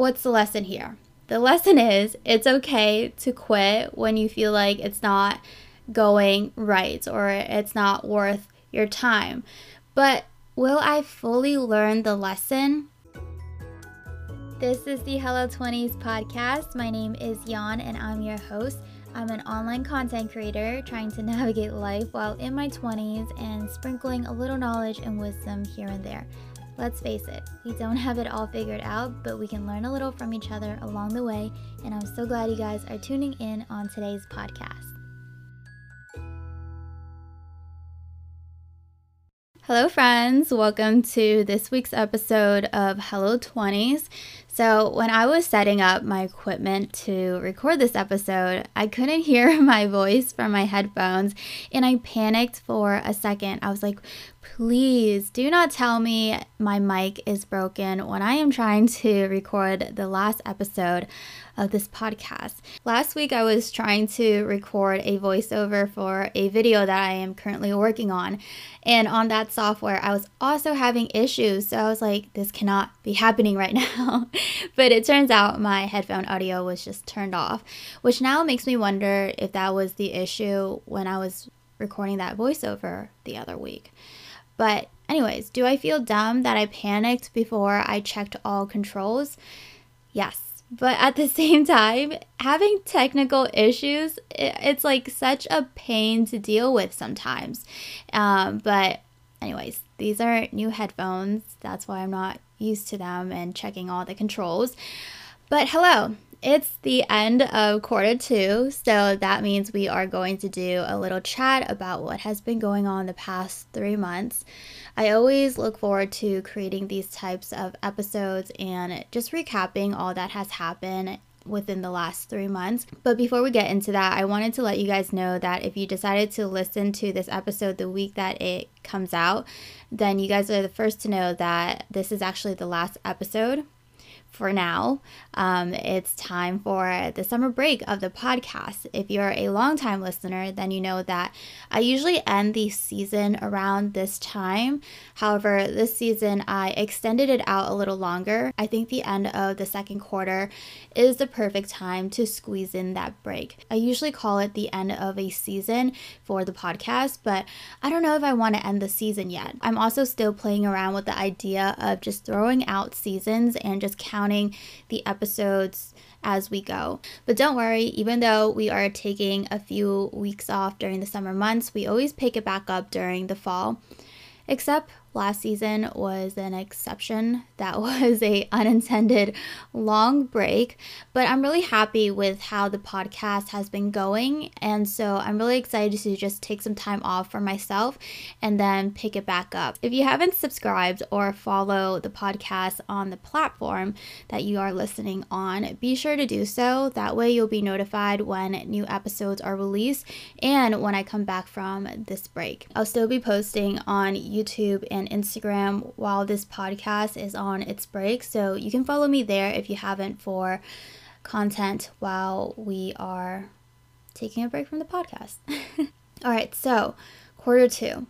what's the lesson here? The lesson is it's okay to quit when you feel like it's not going right or it's not worth your time. But will I fully learn the lesson? This is the Hello 20s podcast. My name is Yuan and I'm your host. I'm an online content creator trying to navigate life while in my 20s and sprinkling a little knowledge and wisdom here and there. Let's face it, we don't have it all figured out, but we can learn a little from each other along the way, and I'm so glad you guys are tuning in on today's podcast. Hello, friends. Welcome to this week's episode of Hello 20s. So, when I was setting up my equipment to record this episode, I couldn't hear my voice from my headphones and I panicked for a second. I was like, please do not tell me my mic is broken when I am trying to record the last episode of this podcast. Last week, I was trying to record a voiceover for a video that I am currently working on. And on that software, I was also having issues. So I was like, this cannot be happening right now. but it turns out my headphone audio was just turned off, which now makes me wonder if that was the issue when I was recording that voiceover the other week. But, anyways, do I feel dumb that I panicked before I checked all controls? Yes. But at the same time, having technical issues, it's like such a pain to deal with sometimes. Um, but, anyways, these are new headphones. That's why I'm not used to them and checking all the controls. But hello, it's the end of quarter two, so that means we are going to do a little chat about what has been going on the past three months. I always look forward to creating these types of episodes and just recapping all that has happened within the last three months. But before we get into that, I wanted to let you guys know that if you decided to listen to this episode the week that it comes out, then you guys are the first to know that this is actually the last episode for now. Um, it's time for the summer break of the podcast. If you're a long-time listener, then you know that I usually end the season around this time. However, this season I extended it out a little longer. I think the end of the second quarter is the perfect time to squeeze in that break. I usually call it the end of a season for the podcast, but I don't know if I want to end the season yet. I'm also still playing around with the idea of just throwing out seasons and just counting counting the episodes as we go. But don't worry, even though we are taking a few weeks off during the summer months, we always pick it back up during the fall. Except last season was an exception. That was a unintended long break, but I'm really happy with how the podcast has been going, and so I'm really excited to just take some time off for myself and then pick it back up. If you haven't subscribed or follow the podcast on the platform that you are listening on, be sure to do so. That way you'll be notified when new episodes are released and when I come back from this break. I'll still be posting on YouTube and and Instagram while this podcast is on its break. So you can follow me there if you haven't for content while we are taking a break from the podcast. All right, so quarter two.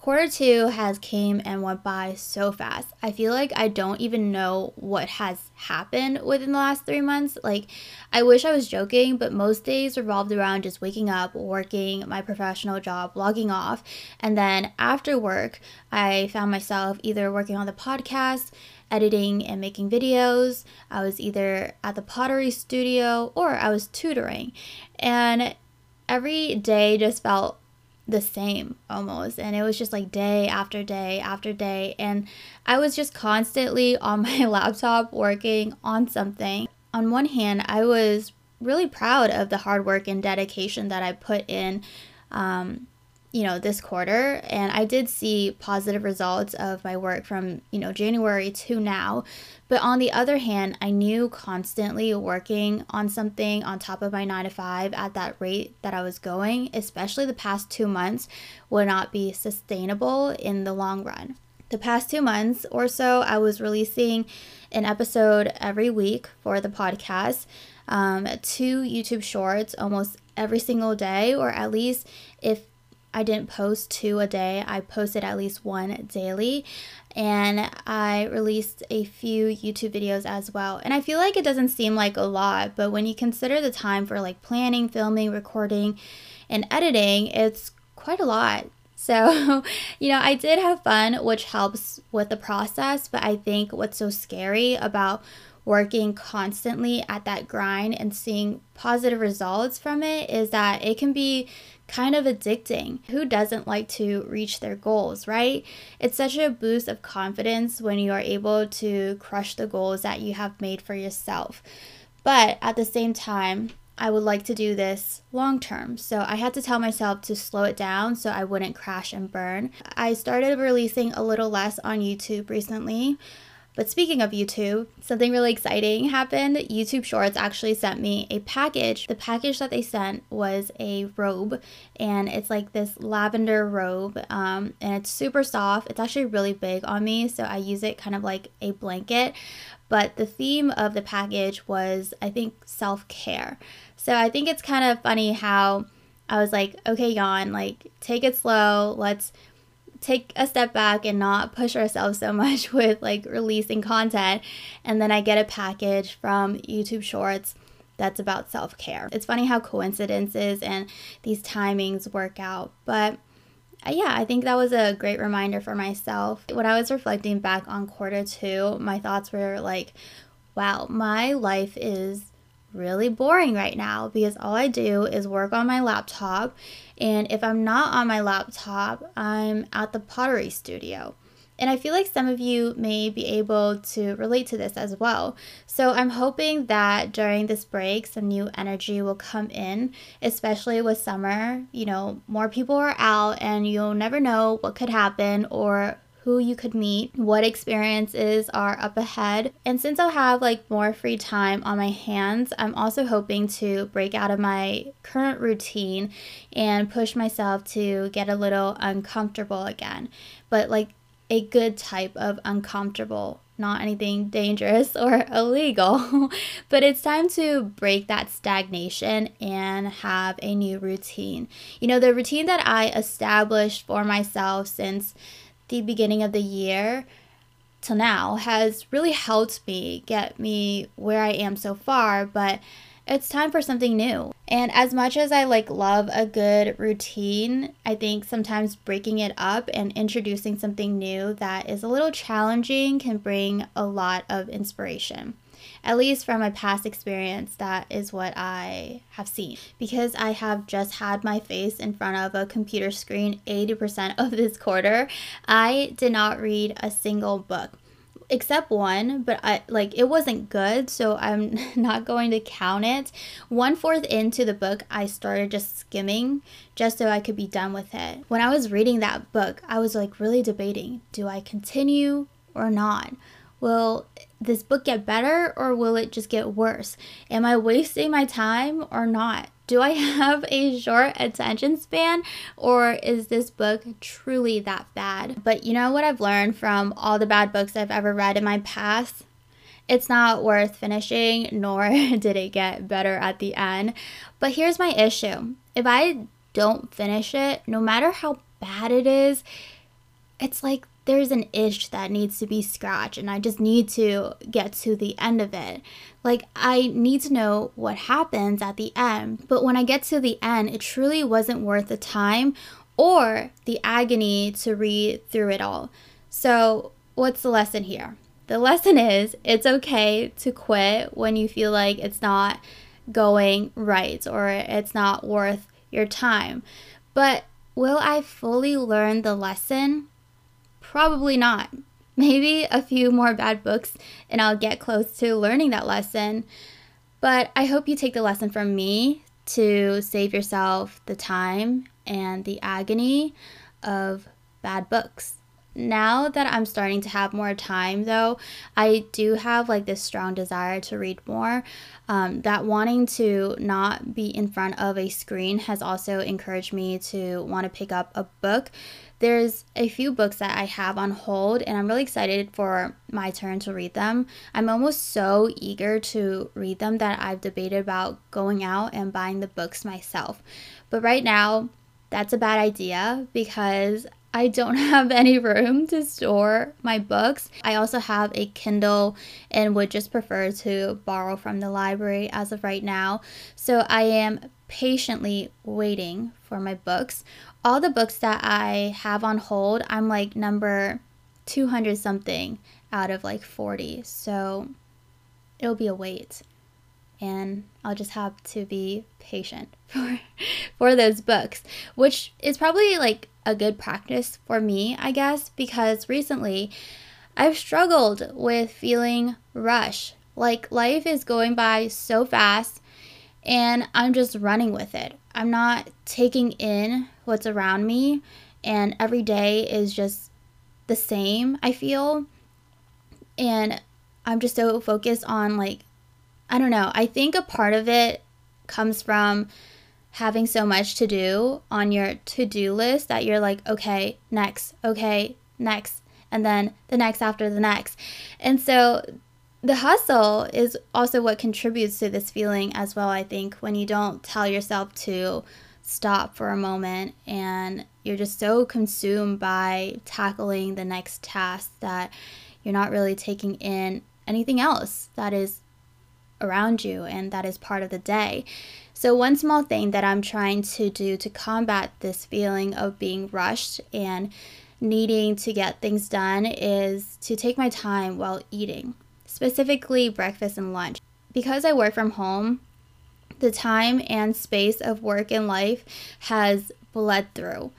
Quarter two has came and went by so fast. I feel like I don't even know what has happened within the last three months. Like, I wish I was joking, but most days revolved around just waking up, working my professional job, logging off, and then after work, I found myself either working on the podcast, editing and making videos. I was either at the pottery studio or I was tutoring. And every day just felt the same almost. And it was just like day after day after day. And i was just constantly on my laptop working on something. On one hand i was really proud of the hard work and dedication that i put in um, you know this quarter and i did see positive results of my work from you know january to now. But on the other hand i knew constantly working on something on top of my 9 to 5 at that rate that i was going especially the past 2 months would not be sustainable in the long run. The past 2 months or so i was releasing an episode every week for the podcast um, two youtube shorts almost every single day or at least if I didn't post two a day. I posted at least one daily and I released a few YouTube videos as well. And I feel like it doesn't seem like a lot, but when you consider the time for like planning, filming, recording, and editing, it's quite a lot. So, you know, I did have fun, which helps with the process, but I think what's so scary about working constantly at that grind and seeing positive results from it is that it can be kind of addicting. Who doesn't like to reach their goals, right? It's such a boost of confidence when you are able to crush the goals that you have made for yourself. But at the same time, I would like to do this long term. So I had to tell myself to slow it down so I wouldn't crash and burn. I started releasing a little less on YouTube recently. But speaking of YouTube, something really exciting happened. YouTube Shorts actually sent me a package. The package that they sent was a robe, and it's like this lavender robe, um, and it's super soft. It's actually really big on me, so I use it kind of like a blanket. But the theme of the package was, I think, self care. So I think it's kind of funny how I was like, okay, Yuan, like, take it slow. Let's take a step back and not push ourselves so much with like releasing content. And then I get a package from YouTube Shorts that's about self care. It's funny how coincidences and these timings work out. But uh, yeah, I think that was a great reminder for myself. When I was reflecting back on quarter two, my thoughts were like, wow, my life is really boring right now because all I do is work on my laptop. And if I'm not on my laptop, I'm at the pottery studio. And I feel like some of you may be able to relate to this as well. So I'm hoping that during this break, some new energy will come in, especially with summer. You know, more people are out, and you'll never know what could happen or who you could meet, what experiences are up ahead. And since I'll have like more free time on my hands, I'm also hoping to break out of my current routine and push myself to get a little uncomfortable again. But like a good type of uncomfortable, not anything dangerous or illegal. but it's time to break that stagnation and have a new routine. You know, the routine that I established for myself since the beginning of the year till now has really helped me get me where I am so far, but it's time for something new. And as much as I like love a good routine, I think sometimes breaking it up and introducing something new that is a little challenging can bring a lot of inspiration at least from my past experience, that is what I have seen. Because I have just had my face in front of a computer screen 80% of this quarter, I did not read a single book except one, but I like it wasn't good, so I'm not going to count it. One fourth into the book, I started just skimming just so I could be done with it. When I was reading that book, I was like really debating do I continue or not? Will this book get better or will it just get worse? Am I wasting my time or not? Do I have a short attention span or is this book truly that bad? But you know what I've learned from all the bad books I've ever read in my past? It's not worth finishing, nor did it get better at the end. But here's my issue if I don't finish it, no matter how bad it is, it's like there's an itch that needs to be scratched and I just need to get to the end of it. Like, I need to know what happens at the end. But when I get to the end, it truly wasn't worth the time or the agony to read through it all. So, what's the lesson here? The lesson is it's okay to quit when you feel like it's not going right or it's not worth your time. But will I fully learn the lesson? Probably not. Maybe a few more bad books and I'll get close to learning that lesson. But I hope you take the lesson from me to save yourself the time and the agony of bad books. Now that I'm starting to have more time, though, I do have like this strong desire to read more. Um, that wanting to not be in front of a screen has also encouraged me to want to pick up a book there's a few books that I have on hold, and I'm really excited for my turn to read them. I'm almost so eager to read them that I've debated about going out and buying the books myself. But right now, that's a bad idea because I don't have any room to store my books. I also have a Kindle and would just prefer to borrow from the library as of right now. So I am patiently waiting for my books. All the books that I have on hold, I'm like number 200 something out of like 40. So it'll be a wait. And I'll just have to be patient for for those books, which is probably like a good practice for me, I guess, because recently I've struggled with feeling rush. Like life is going by so fast and I'm just running with it. I'm not taking in what's around me, and every day is just the same, I feel. And I'm just so focused on, like, I don't know. I think a part of it comes from having so much to do on your to do list that you're like, okay, next, okay, next, and then the next after the next. And so the hustle is also what contributes to this feeling as well, I think, when you don't tell yourself to stop for a moment and you're just so consumed by tackling the next task that you're not really taking in anything else that is around you and that is part of the day. So, one small thing that I'm trying to do to combat this feeling of being rushed and needing to get things done is to take my time while eating specifically breakfast and lunch. Because I work from home, the time and space of work and life has bled through.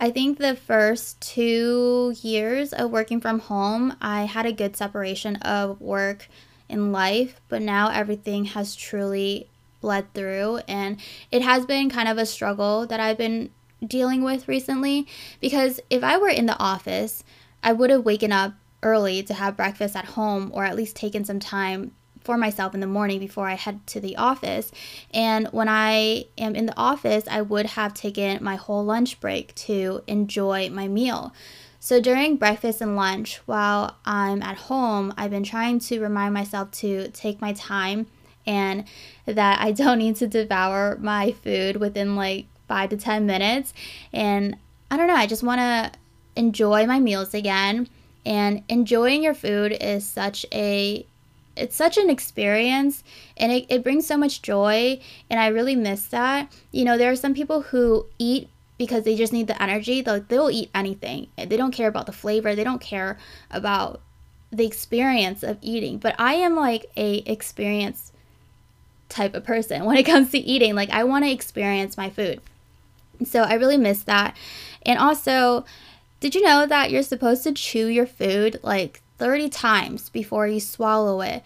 I think the first two years of working from home, I had a good separation of work and life, but now everything has truly bled through. And it has been kind of a struggle that I've been dealing with recently because if I were in the office, I would have waken up early to have breakfast at home or at least taken some time for myself in the morning before I head to the office. And when I am in the office, I would have taken my whole lunch break to enjoy my meal. So during breakfast and lunch, while I'm at home, I've been trying to remind myself to take my time and that I don't need to devour my food within like five to 10 minutes. And I don't know, I just want to enjoy my meals again and enjoying your food is such a it's such an experience and it, it brings so much joy and i really miss that. You know there are some people who eat because they just need the energy. They'll, they'll eat anything. They don't care about the flavor. They don't care about the experience of eating. But i am like a experience type of person when it comes to eating. Like i want to experience my food. So i really miss that. And also did you know that you're supposed to chew your food like 30 times before you swallow it?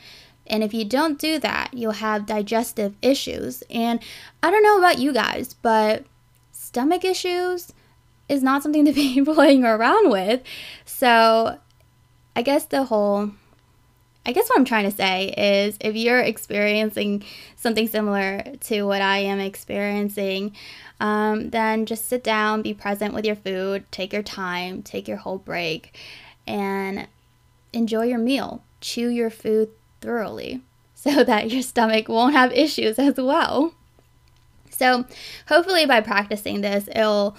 And if you don't do that, you'll have digestive issues. And I don't know about you guys, but stomach issues is not something to be playing around with. So I guess the whole I guess what I'm trying to say is if you're experiencing something similar to what I am experiencing, um, then just sit down, be present with your food, take your time, take your whole break, and enjoy your meal. Chew your food thoroughly so that your stomach won't have issues as well. So, hopefully, by practicing this, it'll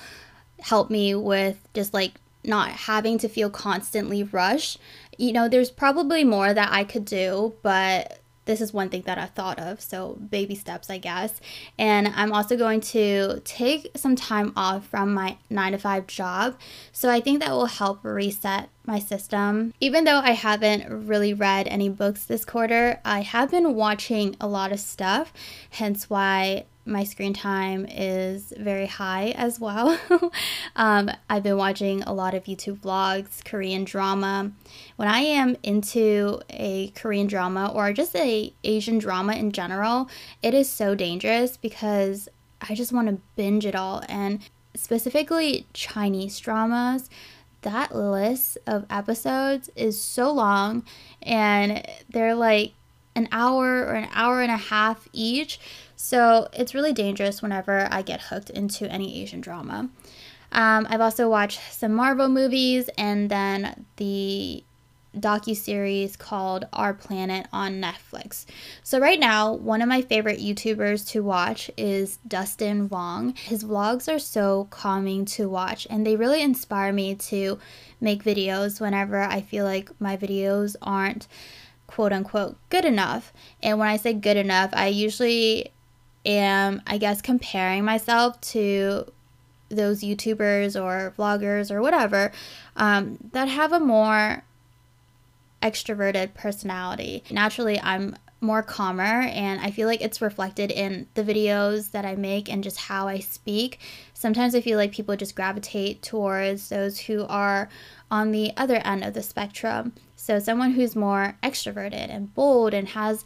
help me with just like not having to feel constantly rushed. You know, there's probably more that I could do, but this is one thing that I thought of. So, baby steps, I guess. And I'm also going to take some time off from my nine to five job. So, I think that will help reset my system. Even though I haven't really read any books this quarter, I have been watching a lot of stuff, hence why my screen time is very high as well. um, I've been watching a lot of YouTube vlogs, Korean drama. When I am into a Korean drama or just a Asian drama in general, it is so dangerous because I just want to binge it all. And specifically Chinese dramas, that list of episodes is so long and they're like an hour or an hour and a half each. So it's really dangerous whenever I get hooked into any Asian drama. Um, I've also watched some Marvel movies and then the docu-series called Our Planet on Netflix. So right now, one of my favorite YouTubers to watch is Dustin Wong. His vlogs are so calming to watch and they really inspire me to make videos whenever I feel like my videos aren't quote unquote good enough. And when I say good enough, I usually am I guess comparing myself to those YouTubers or vloggers or whatever um, that have a more extroverted personality. Naturally, I'm more calmer and I feel like it's reflected in the videos that I make and just how I speak. Sometimes I feel like people just gravitate towards those who are on the other end of the spectrum. So, someone who's more extroverted and bold and has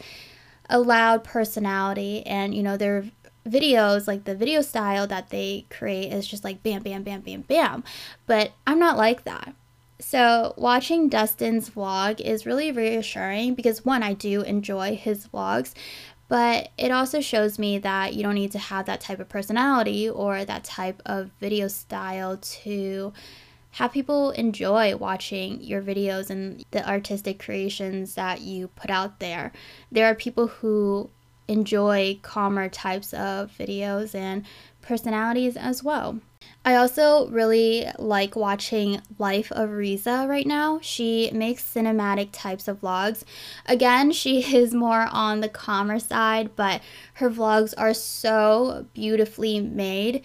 a loud personality, and you know, their videos, like the video style that they create, is just like bam, bam, bam, bam, bam. But I'm not like that. So, watching Dustin's vlog is really reassuring because one, I do enjoy his vlogs, but it also shows me that you don't need to have that type of personality or that type of video style to have people enjoy watching your videos and the artistic creations that you put out there. There are people who enjoy calmer types of videos and personalities as well. I also really like watching Life of Riza right now. She makes cinematic types of vlogs. Again, she is more on the calmer side, but her vlogs are so beautifully made.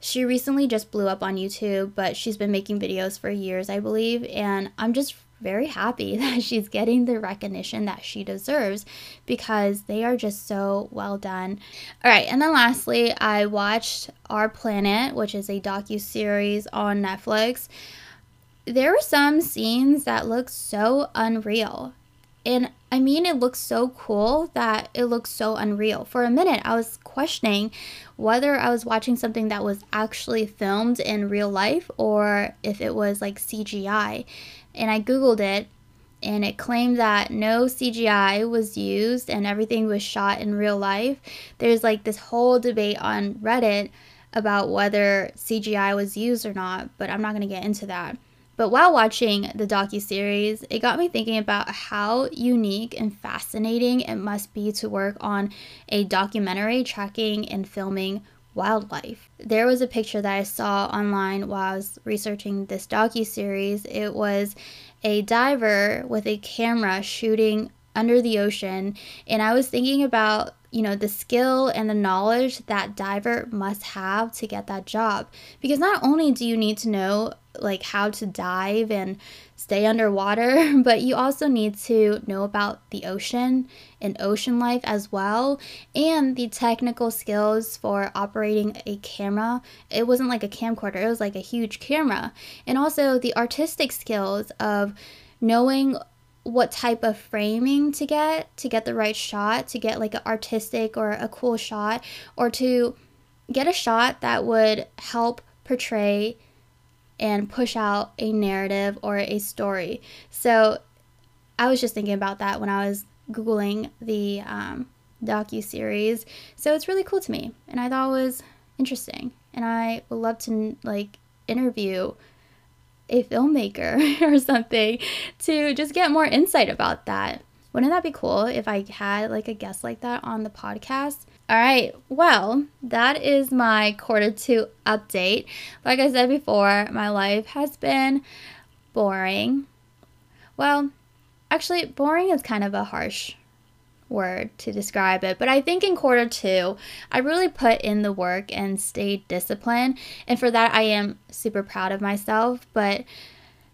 She recently just blew up on YouTube, but she's been making videos for years, I believe, and I'm just very happy that she's getting the recognition that she deserves because they are just so well done. All right, and then lastly, I watched Our Planet, which is a docu series on Netflix. There were some scenes that looked so unreal. And I mean, it looks so cool that it looks so unreal. For a minute, I was questioning whether I was watching something that was actually filmed in real life or if it was like CGI and I Googled it and it claimed that no CGI was used and everything was shot in real life. There's like this whole debate on Reddit about whether CGI was used or not, but I'm not going to get into that. But while watching the docu-series, it got me thinking about how unique and fascinating it must be to work on a documentary tracking and filming wildlife. There was a picture that I saw online while I was researching this docu series. It was a diver with a camera shooting under the ocean, and I was thinking about you know the skill and the knowledge that diver must have to get that job because not only do you need to know like how to dive and stay underwater, but you also need to know about the ocean and ocean life as well and the technical skills for operating a camera. It wasn't like a camcorder, it was like a huge camera. And also the artistic skills of knowing what type of framing to get to get the right shot, to get like an artistic or a cool shot, or to get a shot that would help portray and push out a narrative or a story. So I was just thinking about that when I was googling the um, docu series. So it's really cool to me, and I thought it was interesting. And I would love to like interview a filmmaker or something to just get more insight about that. Wouldn't that be cool if I had like a guest like that on the podcast? All right, well, that is my quarter two update. Like I said before, my life has been boring. Well, actually, boring is kind of a harsh word to describe it, but I think in quarter two, I really put in the work and stayed disciplined. And for that, I am super proud of myself. But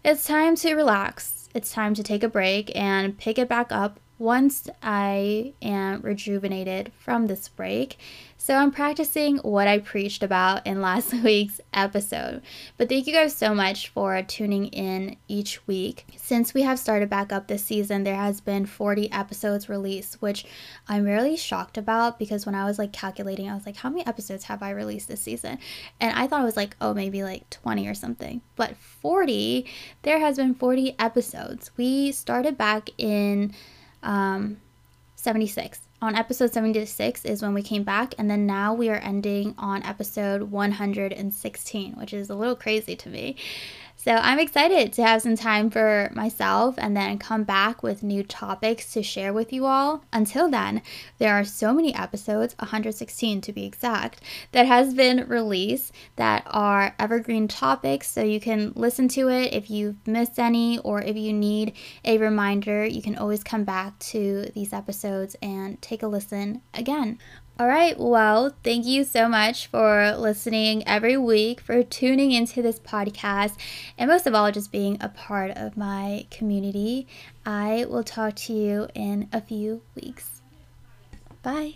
it's time to relax, it's time to take a break and pick it back up once I am rejuvenated from this break. So I'm practicing what I preached about in last week's episode. But thank you guys so much for tuning in each week. Since we have started back up this season, there has been 40 episodes released, which I'm really shocked about because when I was like calculating, I was like, how many episodes have I released this season? And I thought it was like, oh, maybe like 20 or something. But 40, there has been 40 episodes. We started back in um, 76. On episode 76 is when we came back, and then now we are ending on episode 116, which is a little crazy to me. So I'm excited to have some time for myself and then come back with new topics to share with you all. Until then, there are so many episodes, 116 to be exact, that has been released that are evergreen topics. So you can listen to it if you've missed any or if you need a reminder, you can always come back to these episodes and take a listen again. All right, well, thank you so much for listening every week, for tuning into this podcast, and most of all, just being a part of my community. I will talk to you in a few weeks. Bye.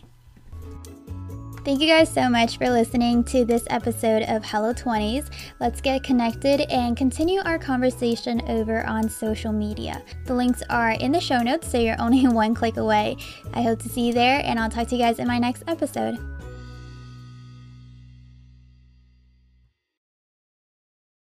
Thank you guys so much for listening to this episode of Hello 20s. Let's get connected and continue our conversation over on social media. The links are in the show notes, so you're only one click away. I hope to see you there, and I'll talk to you guys in my next episode.